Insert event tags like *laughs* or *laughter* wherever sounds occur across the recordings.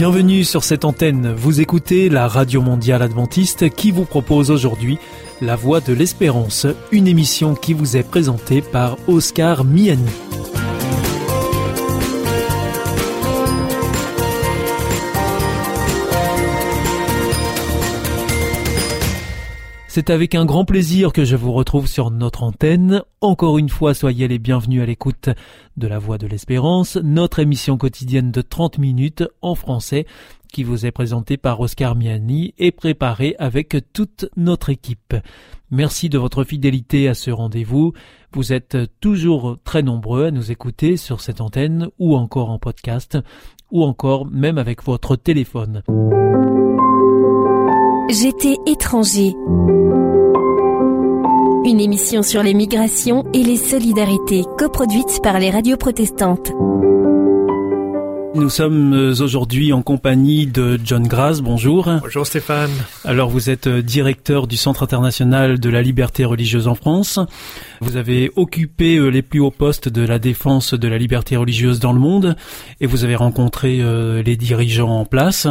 Bienvenue sur cette antenne. Vous écoutez la Radio Mondiale Adventiste qui vous propose aujourd'hui La Voix de l'Espérance, une émission qui vous est présentée par Oscar Miani. C'est avec un grand plaisir que je vous retrouve sur notre antenne. Encore une fois, soyez les bienvenus à l'écoute de La Voix de l'Espérance, notre émission quotidienne de 30 minutes en français qui vous est présentée par Oscar Miani et préparée avec toute notre équipe. Merci de votre fidélité à ce rendez-vous. Vous êtes toujours très nombreux à nous écouter sur cette antenne ou encore en podcast ou encore même avec votre téléphone. J'étais étranger. Une émission sur les migrations et les solidarités, coproduite par les radios protestantes. Nous sommes euh, aujourd'hui en compagnie de John Graz. Bonjour. Bonjour Stéphane. Alors vous êtes euh, directeur du Centre international de la liberté religieuse en France. Vous avez occupé euh, les plus hauts postes de la défense de la liberté religieuse dans le monde et vous avez rencontré les dirigeants en place.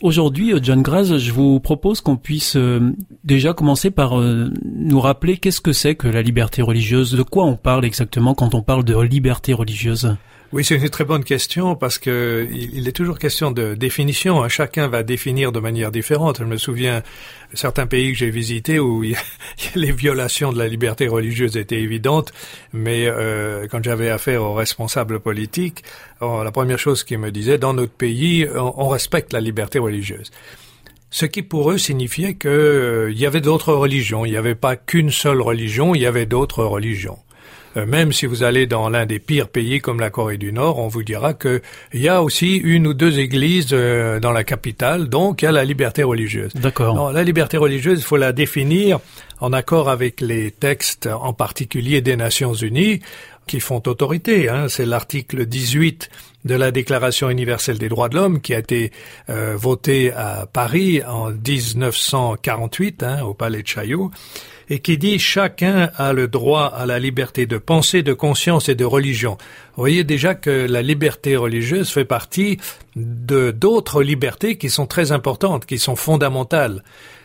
Aujourd'hui, John Graz, je vous propose qu'on puisse déjà commencer par nous rappeler qu'est-ce que c'est que la liberté religieuse, de quoi on parle exactement quand on parle de liberté religieuse. Oui, c'est une très bonne question parce que il est toujours question de définition. Chacun va définir de manière différente. Je me souviens certains pays que j'ai visités où *laughs* les violations de la liberté religieuse étaient évidentes, mais euh, quand j'avais affaire aux responsables politiques, la première chose qu'ils me disaient, dans notre pays, on, respecte la liberté religieuse ce qui pour eux signifiait qu'il euh, y avait d'autres religions. Il n'y avait pas qu'une seule religion, il y avait d'autres religions. Euh, même si vous allez dans l'un des pires pays comme la Corée du Nord, on vous dira qu'il y a aussi une ou deux églises euh, dans la capitale, donc il y a la liberté religieuse. D'accord. La liberté religieuse, il faut la définir en accord avec les textes, en particulier des Nations Unies, qui font autorité. Hein. C'est l'article 18 de la Déclaration universelle des droits de l'homme qui a été euh, voté à Paris en 1948 hein, au Palais de Chaillot et qui dit chacun a le droit à la liberté de pensée, de conscience et de religion. Vous voyez déjà que la liberté religieuse fait partie de d'autres libertés qui sont très importantes, qui sont fondamentales.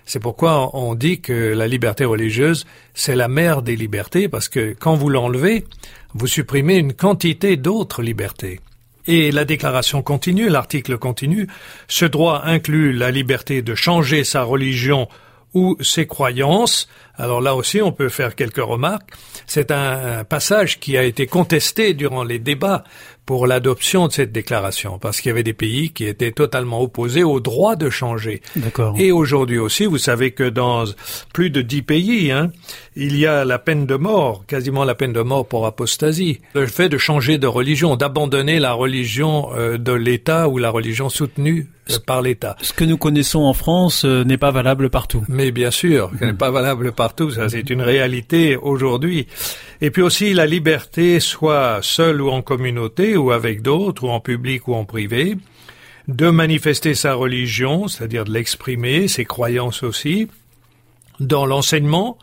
C'est pourquoi on dit que la liberté religieuse, c'est la mère des libertés, parce que quand vous l'enlevez, vous supprimez une quantité d'autres libertés. Et la déclaration continue, l'article continue, ce droit inclut la liberté de changer sa religion ou ses croyances. Alors là aussi, on peut faire quelques remarques. C'est un, passage qui a été contesté durant les débats pour l'adoption de cette déclaration, parce qu'il y avait des pays qui étaient totalement opposés au droit de changer. D'accord. Et aujourd'hui aussi, vous savez que dans plus de dix pays, hein, il y a la peine de mort, quasiment la peine de mort pour apostasie. Le fait de changer de religion, d'abandonner la religion euh, de l'État ou la religion soutenue euh, par l'État. Ce que nous connaissons en France euh, n'est pas valable partout. Mais bien sûr, ce n'est pas valable partout, ça c'est une réalité aujourd'hui. Et puis aussi la liberté, soit seule ou en communauté, ou avec d'autres, ou en public ou en privé, de manifester sa religion, c'est-à-dire de l'exprimer, ses croyances aussi, dans l'enseignement,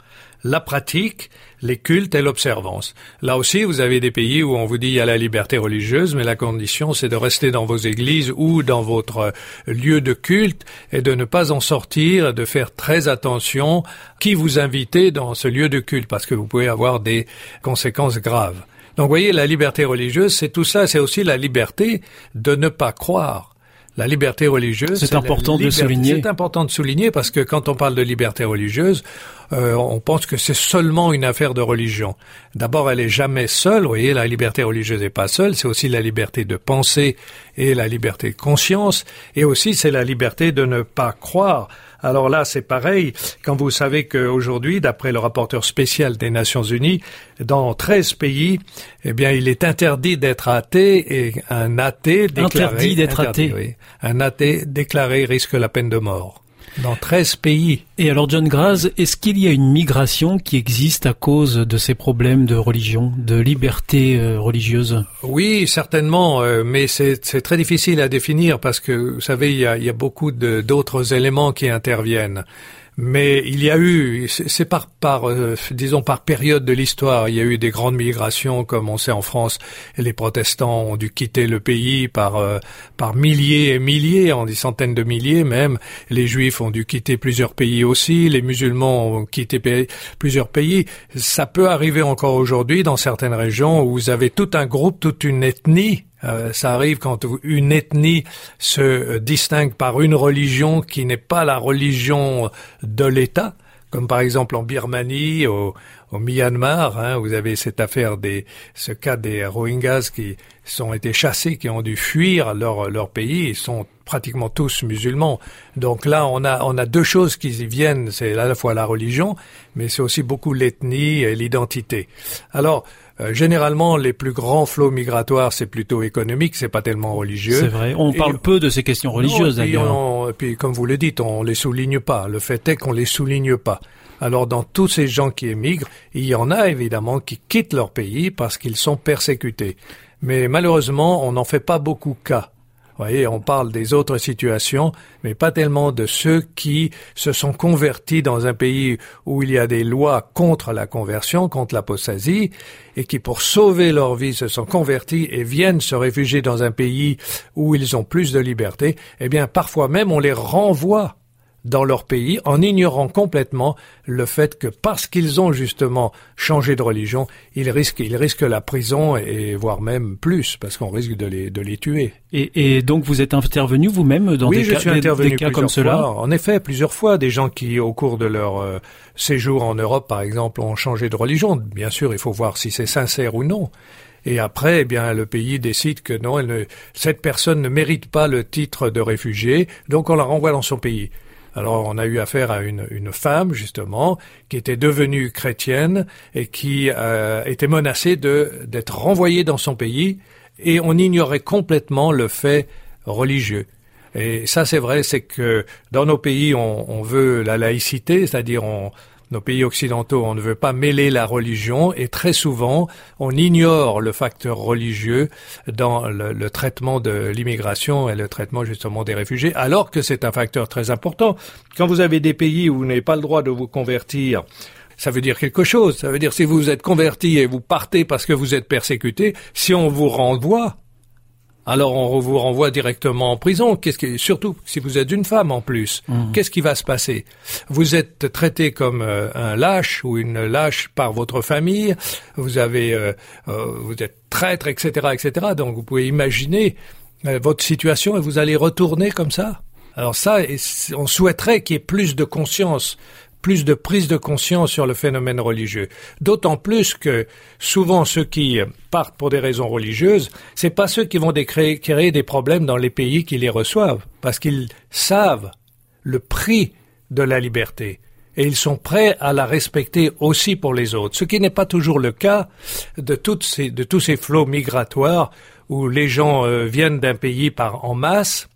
la pratique, les cultes et l'observance. Là aussi, vous avez des pays où on vous dit il y a la liberté religieuse, mais la condition c'est de rester dans vos églises ou dans votre lieu de culte et de ne pas en sortir, de faire très attention qui vous invitez dans ce lieu de culte parce que vous pouvez avoir des conséquences graves. Donc, voyez, la liberté religieuse, c'est tout ça, c'est aussi la liberté de ne pas croire la liberté religieuse. C'est important de souligner. C'est important de souligner parce que quand on parle de liberté religieuse, euh, on pense que c'est seulement une affaire de religion. D'abord, elle est jamais seule. Vous voyez, la liberté religieuse n'est pas seule. C'est aussi la liberté de penser et la liberté de conscience. Et aussi, c'est la liberté de ne pas croire. Alors là, c'est pareil. Quand vous savez qu'aujourd'hui, d'après le rapporteur spécial des Nations Unies, dans 13 pays, eh bien, il est interdit d'être athée et un athée déclaré... Interdit d'être athée. Un athée déclaré risque la peine de mort dans 13 pays. Et alors John Graz, est-ce qu'il y a une migration qui existe à cause de ces problèmes de religion, de liberté euh, religieuse? Oui, certainement, euh, mais c'est très difficile à définir parce que, vous savez, il y a, il y a beaucoup d'autres éléments qui interviennent. Mais il y a eu, c'est par, par euh, disons par période de l'histoire, il y a eu des grandes migrations, comme on sait en France, les protestants ont dû quitter le pays par euh, par milliers et milliers, en des centaines de milliers même. Les Juifs ont dû quitter plusieurs pays aussi, les musulmans ont quitté plusieurs pays. Ça peut arriver encore aujourd'hui dans certaines régions où vous avez tout un groupe, toute une ethnie euh, ça arrive quand une ethnie se distingue par une religion qui n'est pas la religion de l'État, comme par exemple en Birmanie, au, Myanmar, hein, vous avez cette affaire des, ce cas des Rohingyas qui sont été chassés, qui ont dû fuir leur, leur pays, ils sont pratiquement tous musulmans. Donc là, on a, on a deux choses qui viennent, c'est à la fois la religion, mais c'est aussi beaucoup l'ethnie et l'identité. Alors, euh, généralement, les plus grands flots migratoires, c'est plutôt économique, c'est pas tellement religieux. C'est vrai. On parle peu de ces questions religieuses d'ailleurs. Puis, comme vous le dites, on les souligne pas. Le fait est qu'on les souligne pas. Alors, dans tous ces gens qui émigrent, il y en a évidemment qui quittent leur pays parce qu'ils sont persécutés. Mais malheureusement, on n'en fait pas beaucoup cas. Voyez, on parle des autres situations, mais pas tellement de ceux qui se sont convertis dans un pays où il y a des lois contre la conversion, contre l'apostasie, et qui, pour sauver leur vie, se sont convertis et viennent se réfugier dans un pays où ils ont plus de liberté. Eh bien, parfois même, on les renvoie dans leur pays en ignorant complètement le fait que parce qu'ils ont justement changé de religion, ils risquent, ils risquent la prison et, voire même plus parce qu'on risque de les, de les tuer. Et, et donc vous êtes intervenu vous-même dans des, cas, suis intervenu des, cas comme cela En effet, plusieurs fois, des gens qui au cours de leur euh, séjour en Europe, par exemple, ont changé de religion. Bien sûr, il faut voir si c'est sincère ou non. Et après, eh bien, le pays décide que non, cette personne ne mérite pas le titre de réfugié, donc on la renvoie dans son pays. Alors on a eu affaire à une, une femme justement qui était devenue chrétienne et qui euh, était menacée de d'être renvoyée dans son pays et on ignorait complètement le fait religieux. Et ça c'est vrai, c'est que dans nos pays on, on veut la laïcité, c'est-à-dire on nos pays occidentaux, on ne veut pas mêler la religion et très souvent, on ignore le facteur religieux dans le, traitement de l'immigration et le traitement justement des réfugiés, alors que c'est un facteur très important. Quand vous avez des pays où vous n'avez pas le droit de vous convertir, ça veut dire quelque chose. Ça veut dire si vous êtes converti et vous partez parce que vous êtes persécuté, si on vous renvoie, alors on vous renvoie directement en prison. Qu'est-ce qui, surtout si vous êtes une femme en plus, mmh. qu'est-ce qui va se passer? Vous êtes traité comme euh, un lâche ou une lâche par votre famille. Vous avez, euh, euh, vous êtes traître, etc., etc. Donc vous pouvez imaginer votre situation et vous allez retourner comme ça. Alors ça, on souhaiterait qu'il y ait plus de conscience plus de prise de conscience sur le phénomène religieux. D'autant plus que souvent ceux qui partent pour des raisons religieuses, c'est pas ceux qui vont créer, des problèmes dans les pays qui les reçoivent, parce qu'ils savent le prix de la liberté et ils sont prêts à la respecter aussi pour les autres, ce qui n'est pas toujours le cas de tous ces flots migratoires où les gens euh, viennent d'un pays par en masse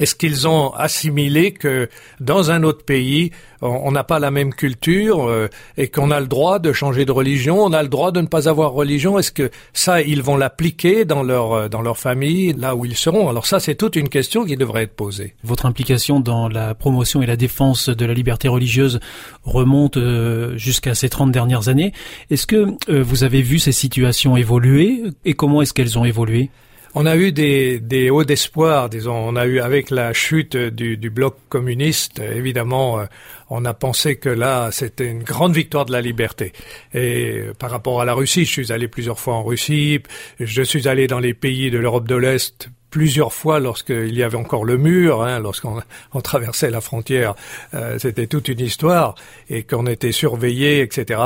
est-ce qu'ils ont assimilé que dans un autre pays, on n'a pas la même culture euh, et qu'on a le droit de changer de religion, on a le droit de ne pas avoir religion? Est-ce que ça, ils vont l'appliquer dans leur euh, dans leur famille, là où ils seront? Alors ça, c'est toute une question qui devrait être posée. Votre implication dans la promotion et la défense de la liberté religieuse remonte euh, jusqu'à ces 30 dernières années. Est-ce que vous avez vu ces situations évoluer et comment est-ce qu'elles ont évolué? On a eu des, hauts d'espoir, disons. On a eu avec la chute du, bloc communiste, évidemment, euh, on a pensé que là, c'était une grande victoire de la liberté. Et par rapport à la Russie, je suis allé plusieurs fois en Russie, je suis allé dans les pays de l'Europe de l'Est plusieurs fois lorsqu'il y avait encore le mur, hein, lorsqu'on *laughs* on traversait la frontière, euh, c'était toute une histoire, et qu'on était surveillé, etc.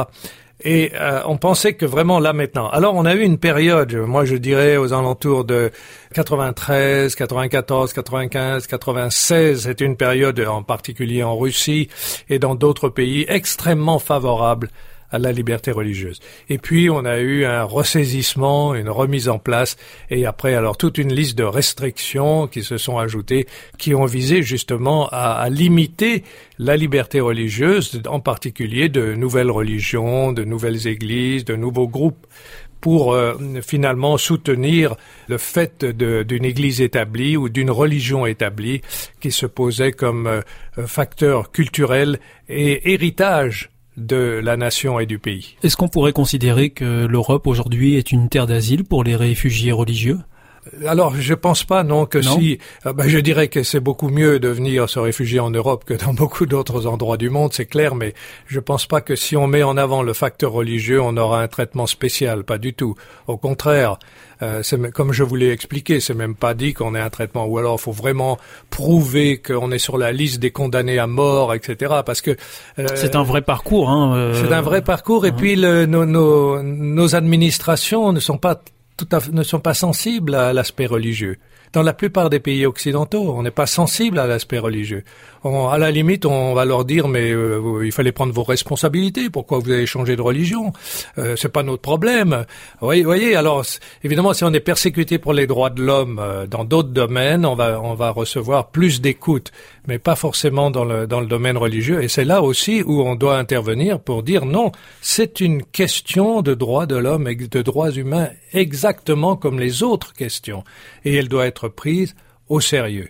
Et euh, on pensait que vraiment là maintenant. Alors on a eu une période, moi je dirais aux alentours de 93, 94, 95, 96, c'est une période en particulier en Russie et dans d'autres pays extrêmement favorable à la liberté religieuse. Et puis on a eu un ressaisissement, une remise en place, et après alors toute une liste de restrictions qui se sont ajoutées, qui ont visé justement à, limiter la liberté religieuse, en particulier de nouvelles religions, de nouvelles églises, de nouveaux groupes pour euh, finalement soutenir le fait d'une Église établie ou d'une religion établie qui se posait comme euh, facteur culturel et héritage de la nation et du pays. Est-ce qu'on pourrait considérer que l'Europe aujourd'hui est une terre d'asile pour les réfugiés religieux? Alors, je pense pas, non, que si, ben, je dirais que c'est beaucoup mieux de venir se réfugier en Europe que dans *laughs* beaucoup d'autres endroits du monde, c'est clair, mais je pense pas que si on met en avant le facteur religieux, on aura un traitement spécial, pas du tout. Au contraire, euh, comme je vous l'ai expliqué, c'est même pas dit qu'on ait un traitement, ou alors il faut vraiment prouver qu'on est sur la liste des condamnés à mort, etc. Parce que euh, c'est un vrai parcours. Hein, euh, c'est un vrai parcours, et hein. puis le, nos, nos, nos administrations ne sont pas tout à, ne sont pas sensibles à l'aspect religieux. Dans la plupart des pays occidentaux, on n'est pas sensible à l'aspect religieux. À la limite, on va leur dire mais euh, il fallait prendre vos responsabilités. Pourquoi vous avez changé de religion? Euh, C'est pas notre problème. Vous voyez, alors évidemment, si on est persécuté pour les droits de l'homme euh, dans d'autres domaines, on va on va recevoir plus d'écoute, mais pas forcément dans le dans le domaine religieux. Et c'est là aussi où on doit intervenir pour dire non, c'est une question de droits de l'homme et de droits humains exactement comme les autres questions, et elle doit être prise au sérieux.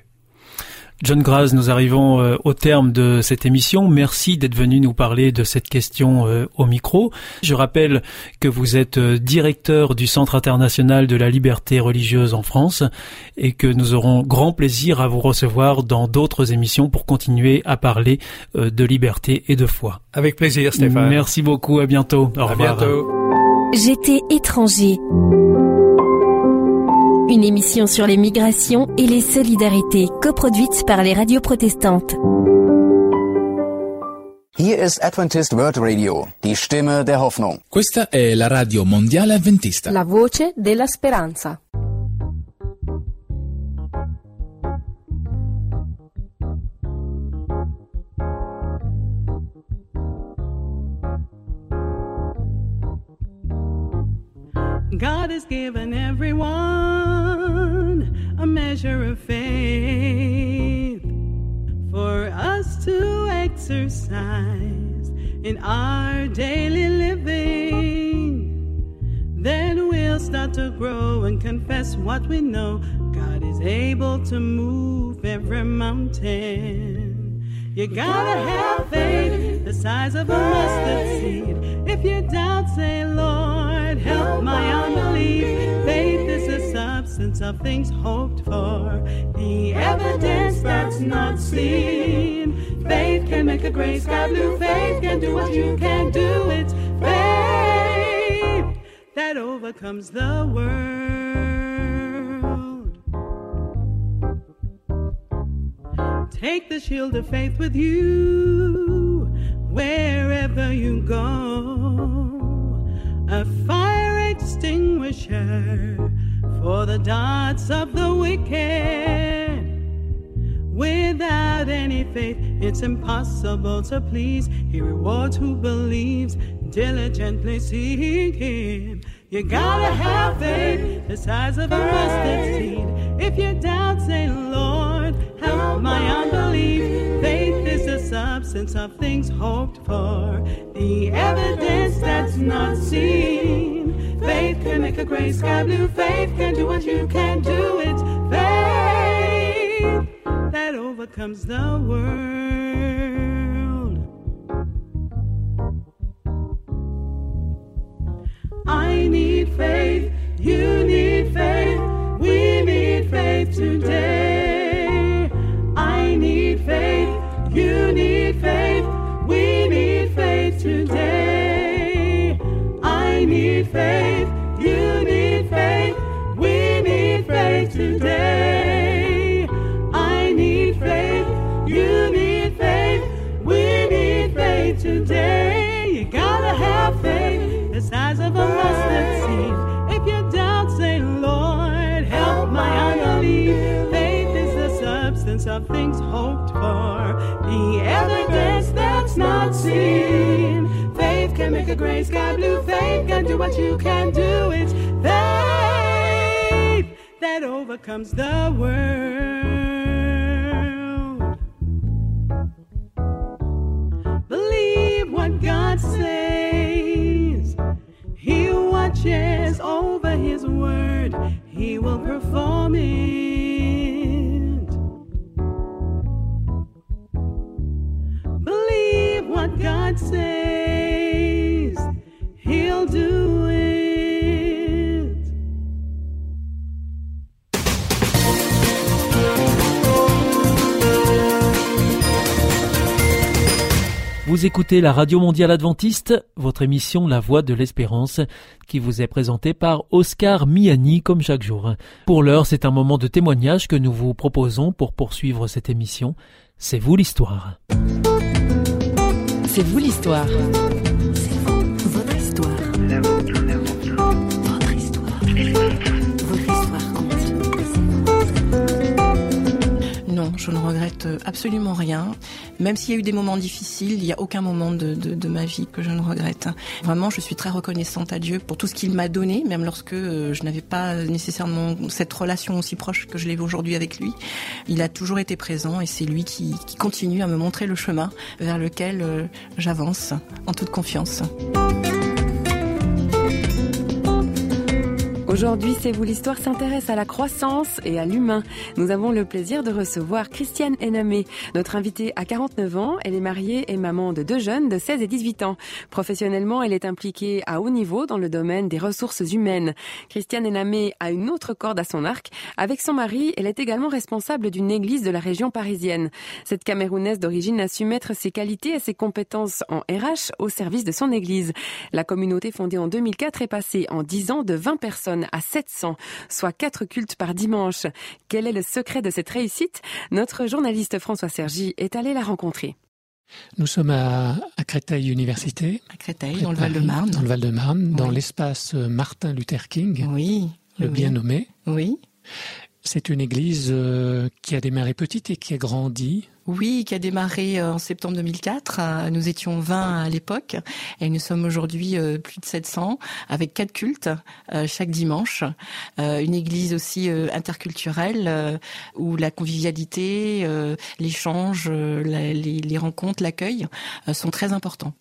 John Graz, nous arrivons euh, au terme de cette émission. Merci d'être venu nous parler de cette question euh, au micro. Je rappelle que vous êtes euh, directeur du Centre international de la liberté religieuse en France et que nous aurons grand plaisir à vous recevoir dans d'autres émissions pour continuer à parler de liberté et de foi. Avec plaisir, Stéphane. Merci beaucoup. À bientôt. Au à bientôt. J'étais étranger. Une émission sur les migrations et les solidarités, coproduite par les radios protestantes. Hier ist Adventist World Radio, die Stimme der Hoffnung. Questa è la radio mondiale adventista. La voce della speranza. God has given exercise in our daily living. Then we'll start to grow and confess what we know. God is able to move every mountain. You gotta have faith the size of a mustard seed. If you doubt, say, Lord, help my unbelief. Faith is the substance of things hoped for, the evidence that's not seen. Faith can make a gray sky blue. Faith can do what you can't do. It's faith that overcomes the world. Take the shield of faith with you wherever you go. A fire extinguisher for the darts of the wicked. Without any faith, it's impossible to please. He rewards who believes, diligently seek Him. You gotta have faith the size of a mustard seed. If you doubt, say, Lord, my unbelief. Faith is the substance of things hoped for, the evidence that's not seen. Faith can make a gray sky blue. Faith can do what you can't do. It's faith that overcomes the world. I need faith, you need faith, we need faith today. Things hoped for, the evidence that's not seen. Faith can make a gray sky blue. Faith can do what you can do. It's faith that overcomes the world. Believe what God says. He watches over His word. He will perform it. God says, He'll do it. Vous écoutez la Radio Mondiale Adventiste, votre émission La Voix de l'Espérance, qui vous est présentée par Oscar Miani comme chaque jour. Pour l'heure, c'est un moment de témoignage que nous vous proposons pour poursuivre cette émission. C'est vous l'histoire. C'est vous l'histoire. C'est vous, votre histoire. Votre histoire. Votre histoire je ne regrette absolument rien. Même s'il y a eu des moments difficiles, il n'y a aucun moment de, ma vie que je ne regrette. Vraiment, je suis très reconnaissante à Dieu pour tout ce qu'il m'a donné, même lorsque euh, je n'avais pas nécessairement cette relation aussi proche que je l'ai aujourd'hui avec lui. Il a toujours été présent et c'est lui qui, qui continue à me montrer le chemin vers lequel euh, j'avance en toute confiance. Aujourd'hui, C'est vous l'histoire s'intéresse à la croissance et à l'humain. Nous avons le plaisir de recevoir Christiane Enamé. Notre invitée a 49 ans, elle est mariée et maman de deux jeunes de 16 et 18 ans. Professionnellement, elle est impliquée à haut niveau dans le domaine des ressources humaines. Christiane Enamé a une autre corde à son arc. Avec son mari, elle est également responsable d'une église de la région parisienne. Cette Camerounaise d'origine a su mettre ses qualités et ses compétences en RH au service de son église. La communauté fondée en 2004 est passée en 10 ans de 20 personnes à 700, soit 4 cultes par dimanche. Quel est le secret de cette réussite? Notre journaliste François Sergi est allé la rencontrer. Nous sommes à, à Créteil Université, À Créteil, dans le Val-de-Marne. dans le Val-de-Marne, dans Oui. l'espace Martin Luther King, Oui. le oui, bien nommé. Oui. C'est une église euh, qui a démarré petite et qui a grandi. Oui, qui a démarré euh, en septembre 2004. Euh, Nous étions 20 à l'époque et nous sommes aujourd'hui euh, plus de 700 avec quatre cultes chaque dimanche. Une église aussi interculturelle où la convivialité, l'échange, les, rencontres, l'accueil sont très importants.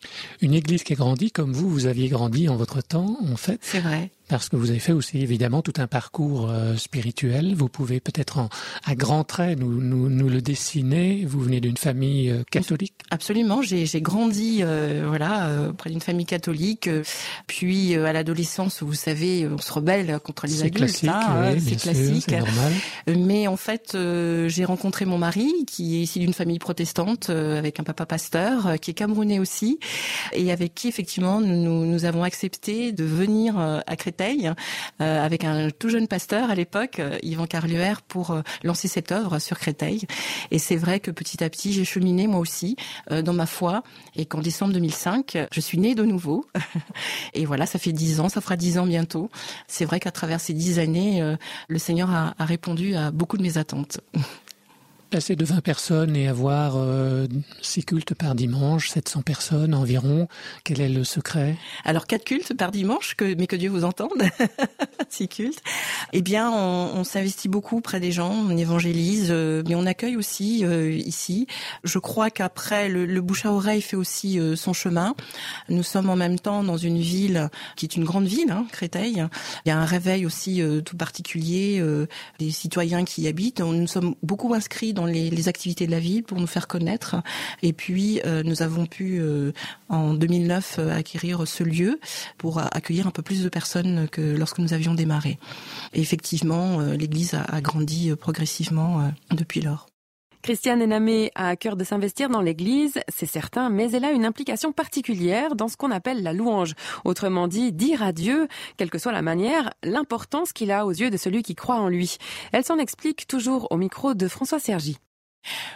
Une église qui a grandi comme vous, vous aviez grandi en votre temps, en fait, C'est vrai. Parce que vous avez fait aussi évidemment tout un parcours euh, spirituel. Vous pouvez peut-être en, à grands traits nous, nous, nous le dessiner. Vous venez d'une famille euh, catholique. Absolument, j'ai j'ai grandi euh, voilà euh, auprès d'une famille catholique, puis à l'adolescence, vous savez, on se rebelle contre les C'est adultes, classique, hein, oui, c'est bien sûr, classique. c'est normal. Mais en fait, j'ai rencontré mon mari, qui est issu d'une famille protestante, avec un papa pasteur, qui est camerounais aussi, et avec qui effectivement nous, nous avons accepté de venir à Créteil euh, avec un tout jeune pasteur à l'époque, euh, Yvan Carluère, pour euh, lancer cette œuvre sur Créteil. Et c'est vrai que petit à petit, j'ai cheminé moi aussi euh, dans ma foi, et qu'en décembre 2005, je suis née de nouveau. *laughs* et voilà, ça fait dix ans, ça fera dix ans bientôt. C'est vrai qu'à travers ces dix années, le Seigneur a, a répondu à beaucoup de mes attentes. *laughs* Passer de 20 personnes et avoir euh, six cultes par dimanche, 700 personnes environ, quel est le secret? Alors quatre cultes par dimanche, mais que Dieu vous entende, *laughs* six cultes. Eh bien, on, s'investit beaucoup près des gens, on évangélise, euh, mais on accueille aussi euh, ici. Je crois qu'après le, bouche à oreille fait aussi euh, son chemin. Nous sommes en même temps dans une ville qui est une grande ville, hein, Créteil. Il y a un réveil aussi tout particulier des citoyens qui y habitent. Nous sommes beaucoup inscrits dans les, activités de la ville pour nous faire connaître. Et puis, euh, nous avons pu, euh, en 2009, euh, acquérir ce lieu pour accueillir un peu plus de personnes que lorsque nous avions démarré. Et effectivement, l'Église a, a grandi progressivement depuis lors. Christiane Enamé a à cœur de s'investir dans l'église, c'est certain, mais elle a une implication particulière dans ce qu'on appelle la louange. Autrement dit, dire à Dieu, quelle que soit la manière, l'importance qu'il a aux yeux de celui qui croit en lui. Elle s'en explique toujours au micro de François Sergi.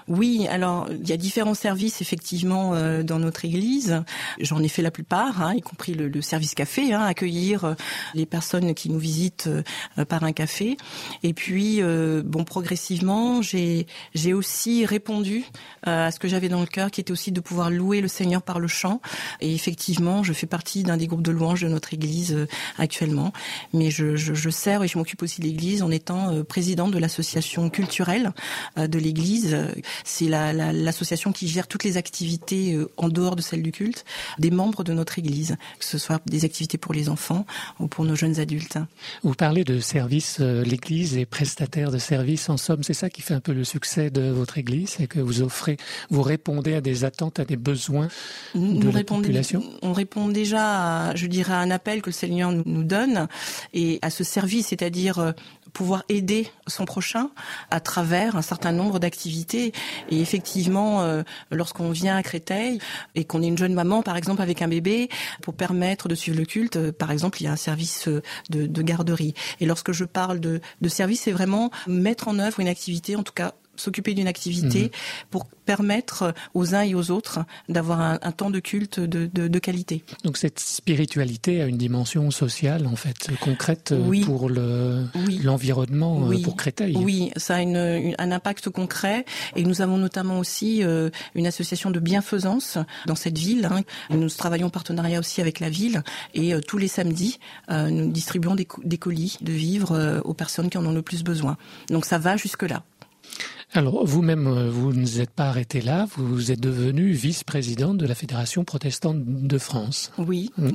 Oui, alors il y a différents services effectivement euh, dans notre église. J'en ai fait la plupart, hein, y compris le, service café, hein, accueillir euh, les personnes qui nous visitent euh, par un café. Et puis, bon, progressivement, j'ai aussi répondu à ce que j'avais dans le cœur, qui était aussi de pouvoir louer le Seigneur par le chant. Et effectivement, je fais partie d'un des groupes de louanges de notre église actuellement. Mais je, je, sers et je m'occupe aussi de l'église en étant présidente de l'association culturelle de l'église c'est l'association qui gère toutes les activités en dehors de celle du culte des membres de notre Église, que ce soit des activités pour les enfants ou pour nos jeunes adultes. Vous parlez de services, l'Église est prestataire de services. En somme, c'est ça qui fait un peu le succès de votre Église, c'est que vous offrez, vous répondez à des attentes, à des besoins de la population. On répond déjà, à, je dirais, à un appel que le Seigneur nous donne et à ce service, c'est-à-dire euh, pouvoir aider son prochain à travers un certain nombre d'activités. Et effectivement, euh, lorsqu'on vient à Créteil et qu'on est une jeune maman, par exemple, avec un bébé, pour permettre de suivre le culte, euh, par exemple, il y a un service de, de garderie. Et lorsque je parle de, de service, c'est vraiment mettre en œuvre une activité, en tout cas s'occuper d'une activité mhm. pour permettre aux uns et aux autres d'avoir un, temps de culte de, de, de, qualité. Donc cette spiritualité a une dimension sociale en fait concrète euh, pour le l'environnement euh, pour Créteil. Oui, ça a une, un impact concret et nous avons notamment aussi euh, une association de bienfaisance dans cette ville. Hein. Nous travaillons en partenariat aussi avec la ville et tous les samedis nous distribuons des, des colis de vivres aux personnes qui en ont le plus besoin. Donc ça va jusque là. Alors, vous-même, euh, vous ne vous êtes pas arrêté là, vous êtes devenu vice-présidente de la Fédération protestante de France. Oui. Mm.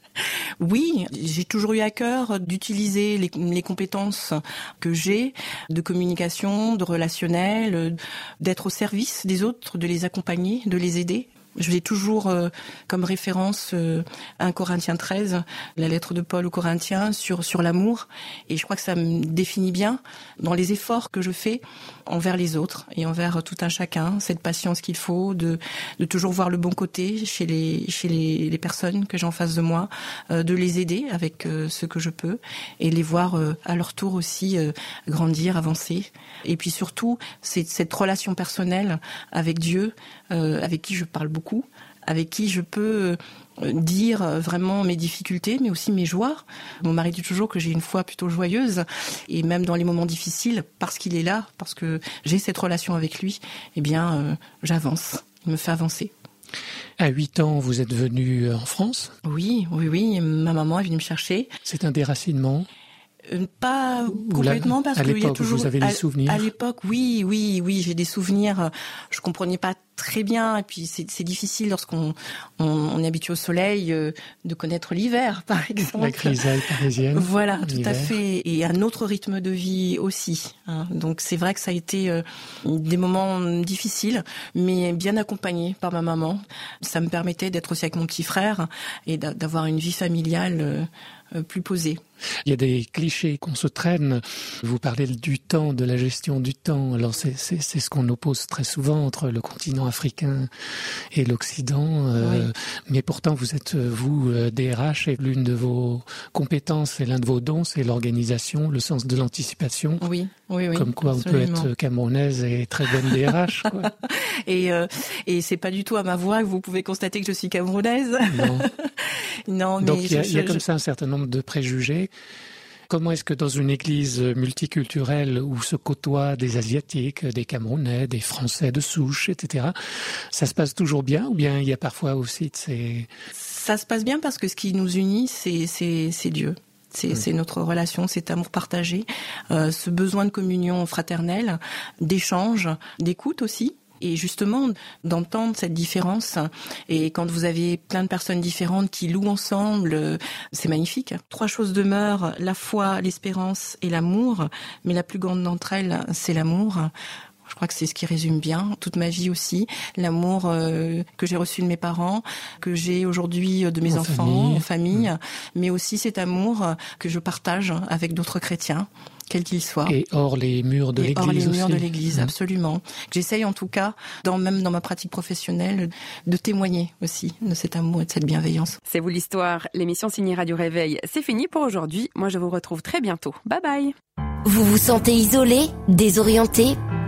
*laughs* oui, j'ai toujours eu à cœur d'utiliser les, les, compétences que j'ai de communication, de relationnel, d'être au service des autres, de les accompagner, de les aider. Je l'ai toujours euh, comme référence euh, 1 Corinthiens 13, la lettre de Paul aux Corinthiens sur sur l'amour. Et je crois que ça me définit bien dans les efforts que je fais envers les autres et envers tout un chacun, cette patience qu'il faut de de toujours voir le bon côté chez les chez les, les personnes que j'ai en face de moi, euh, de les aider avec euh, ce que je peux et les voir euh, à leur tour aussi grandir, avancer. Et puis surtout c'est cette relation personnelle avec Dieu avec qui je parle beaucoup avec qui je peux euh, dire vraiment mes difficultés, mais aussi mes joies. Mon mari dit toujours que j'ai une foi plutôt joyeuse, et même dans les moments difficiles, parce qu'il est là, parce que j'ai cette relation avec lui, eh bien, euh, j'avance. Il me fait avancer. À 8 ans, vous êtes venu en France? Oui, oui, oui. Ma maman est venue me chercher. C'est un déracinement? Euh, pas complètement parce qu'il y a toujours. Vous avez des souvenirs? À l'époque, oui, oui, oui, j'ai des souvenirs. Je comprenais pas très bien et puis c'est difficile lorsqu'on on, on, est habitué au soleil euh, de connaître l'hiver, *laughs* par exemple. La grisaille parisienne. Voilà, tout à fait, et un autre rythme de vie aussi. Hein. Donc c'est vrai que ça a été euh, des moments difficiles, mais bien accompagné par ma maman. Ça me permettait d'être aussi avec mon petit frère et d'avoir une vie familiale plus posée. Il y a des clichés qu'on se traîne. Vous parlez du temps, de la gestion du temps. Alors c'est ce qu'on oppose très souvent entre le continent africain et l'Occident. Euh, mais pourtant, vous êtes, vous, DRH, euh, et l'une de vos compétences et l'un de vos dons, c'est l'organisation, le sens de l'anticipation. Oui, oui, oui. Comme quoi on peut être camerounaise et très bonne DRH. Quoi. *laughs* et euh, et c'est pas du tout à ma voix que vous pouvez constater que je suis camerounaise. Non. *laughs* non mais Donc il y a, y a comme ça un certain nombre de préjugés Comment est-ce que dans une église multiculturelle où se côtoient des Asiatiques, des Camerounais, des Français de souche, etc., ça se passe toujours bien ou bien il y a parfois aussi de ces... Ça se passe bien parce que ce qui nous unit, c'est Dieu. C'est notre relation, cet amour partagé, euh, ce besoin de communion fraternelle, d'échange, d'écoute aussi et justement d'entendre cette différence. Et quand vous avez plein de personnes différentes qui louent ensemble, c'est magnifique. Trois choses demeurent, la foi, l'espérance et l'amour, mais la plus grande d'entre elles, c'est l'amour. Je crois que c'est ce qui résume bien toute ma vie aussi, l'amour euh, que j'ai reçu de mes parents, que j'ai aujourd'hui de mes enfants, famille. en famille, mmh. mais aussi cet amour que je partage avec d'autres chrétiens quel qu'il soit. Et hors les murs de l'église. Hors les murs de l'église, mmh. absolument. J'essaye en tout cas, dans, même dans ma pratique professionnelle, de témoigner aussi de cet amour et de cette bienveillance. C'est vous l'histoire. L'émission signée Radio Réveil, c'est fini pour aujourd'hui. Moi, je vous retrouve très bientôt. Bye bye. Vous vous sentez isolé, désorienté,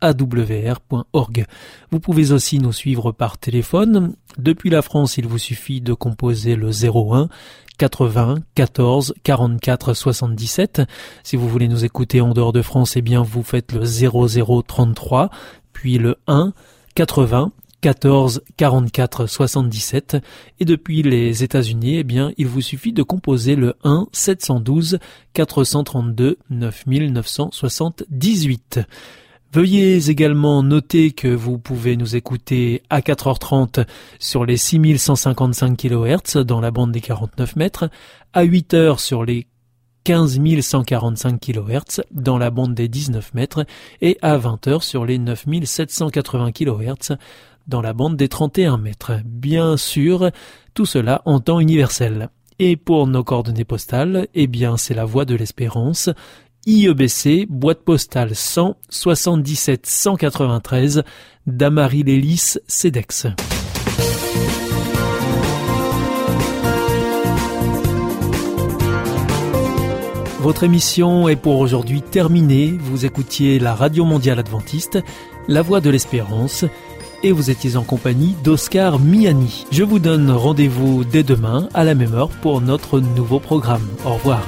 awr.org. Vous pouvez aussi nous suivre par téléphone. Depuis la France, il vous suffit de composer le 01 80 14 44 77. Si vous voulez nous écouter en dehors de France, eh bien vous faites le 00 33, puis le 1 80 14 44 77 et depuis les États-Unis, eh bien, il vous suffit de composer le 1 712 432 9978. Veuillez également noter que vous pouvez nous écouter à 4h30 sur les 6155 kHz dans la bande des 49 mètres, à 8h sur les 15 145 kHz dans la bande des 19 mètres et à 20h sur les 9780 kHz dans la bande des 31 mètres. Bien sûr, tout cela en temps universel. Et pour nos coordonnées postales, eh bien, c'est la voie de l'espérance, IEBC, boîte postale 100 77 193, Damary Lélis, CEDEX. Votre émission est pour aujourd'hui terminée. Vous écoutiez la Radio Mondiale Adventiste, La Voix de l'Espérance, et vous étiez en compagnie d'Oscar Miani. Je vous donne rendez-vous dès demain à la même heure pour notre nouveau programme. Au revoir.